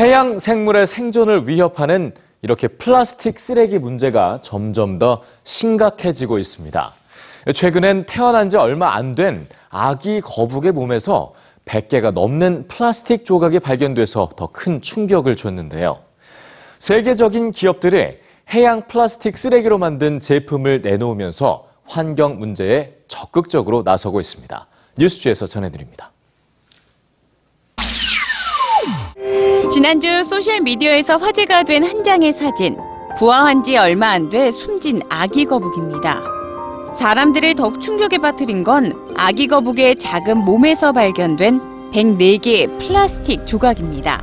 해양 생물의 생존을 위협하는 이렇게 플라스틱 쓰레기 문제가 점점 더 심각해지고 있습니다. 최근엔 태어난 지 얼마 안 된 아기 거북의 몸에서 100개가 넘는 플라스틱 조각이 발견돼서 더 큰 충격을 줬는데요. 세계적인 기업들이 해양 플라스틱 쓰레기로 만든 제품을 내놓으면서 환경 문제에 적극적으로 나서고 있습니다. 뉴스주에서 전해드립니다. 지난주 소셜미디어에서 화제가 된 한 장의 사진. 부화한 지 얼마 안 돼 숨진 아기 거북입니다. 사람들을 더욱 충격에 빠뜨린 건 아기 거북의 작은 몸에서 발견된 104개의 플라스틱 조각입니다.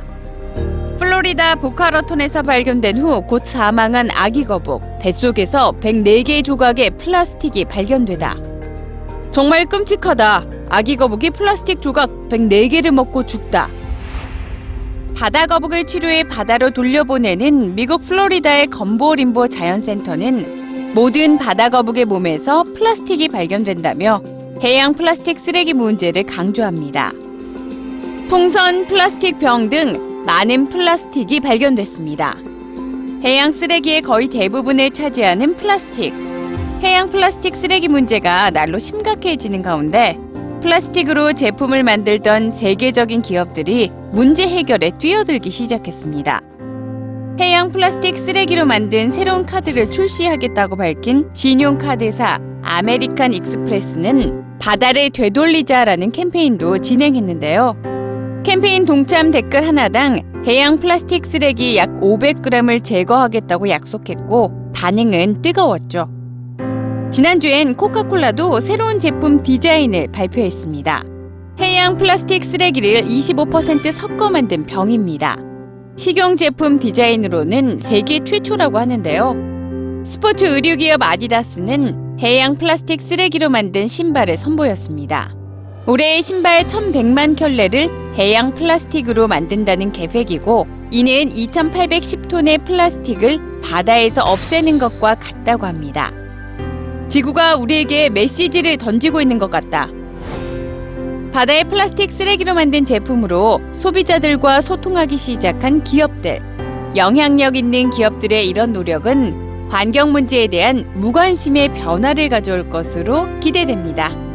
플로리다 보카러톤에서 발견된 후 곧 사망한 아기 거북. 뱃속에서 104개의 조각의 플라스틱이 발견되다. 정말 끔찍하다. 아기 거북이 플라스틱 조각 104개를 먹고 죽다. 바다 거북을 치료해 바다로 돌려보내는 미국 플로리다의 Gumbo Limbo 자연센터는 모든 바다 거북의 몸에서 플라스틱이 발견된다며 해양 플라스틱 쓰레기 문제를 강조합니다. 풍선, 플라스틱 병 등 많은 플라스틱이 발견됐습니다. 해양 쓰레기의 거의 대부분을 차지하는 플라스틱. 해양 플라스틱 쓰레기 문제가 날로 심각해지는 가운데 플라스틱으로 제품을 만들던 세계적인 기업들이 문제 해결에 뛰어들기 시작했습니다. 해양 플라스틱 쓰레기로 만든 새로운 카드를 출시하겠다고 밝힌 신용카드사 아메리칸 익스프레스는 바다를 되돌리자라는 캠페인도 진행했는데요. 캠페인 동참 댓글 하나당 해양 플라스틱 쓰레기 약 500g을 제거하겠다고 약속했고 반응은 뜨거웠죠. 지난주엔 코카콜라도 새로운 제품 디자인을 발표했습니다. 해양 플라스틱 쓰레기를 25% 섞어 만든 병입니다. 식용 제품 디자인으로는 세계 최초라고 하는데요. 스포츠 의류 기업 아디다스는 해양 플라스틱 쓰레기로 만든 신발을 선보였습니다. 올해 신발 1,100만 켤레를 해양 플라스틱으로 만든다는 계획이고, 이는 2,810톤의 플라스틱을 바다에서 없애는 것과 같다고 합니다. 지구가 우리에게 메시지를 던지고 있는 것 같다. 바다의 플라스틱 쓰레기로 만든 제품으로 소비자들과 소통하기 시작한 기업들. 영향력 있는 기업들의 이런 노력은 환경 문제에 대한 무관심의 변화를 가져올 것으로 기대됩니다.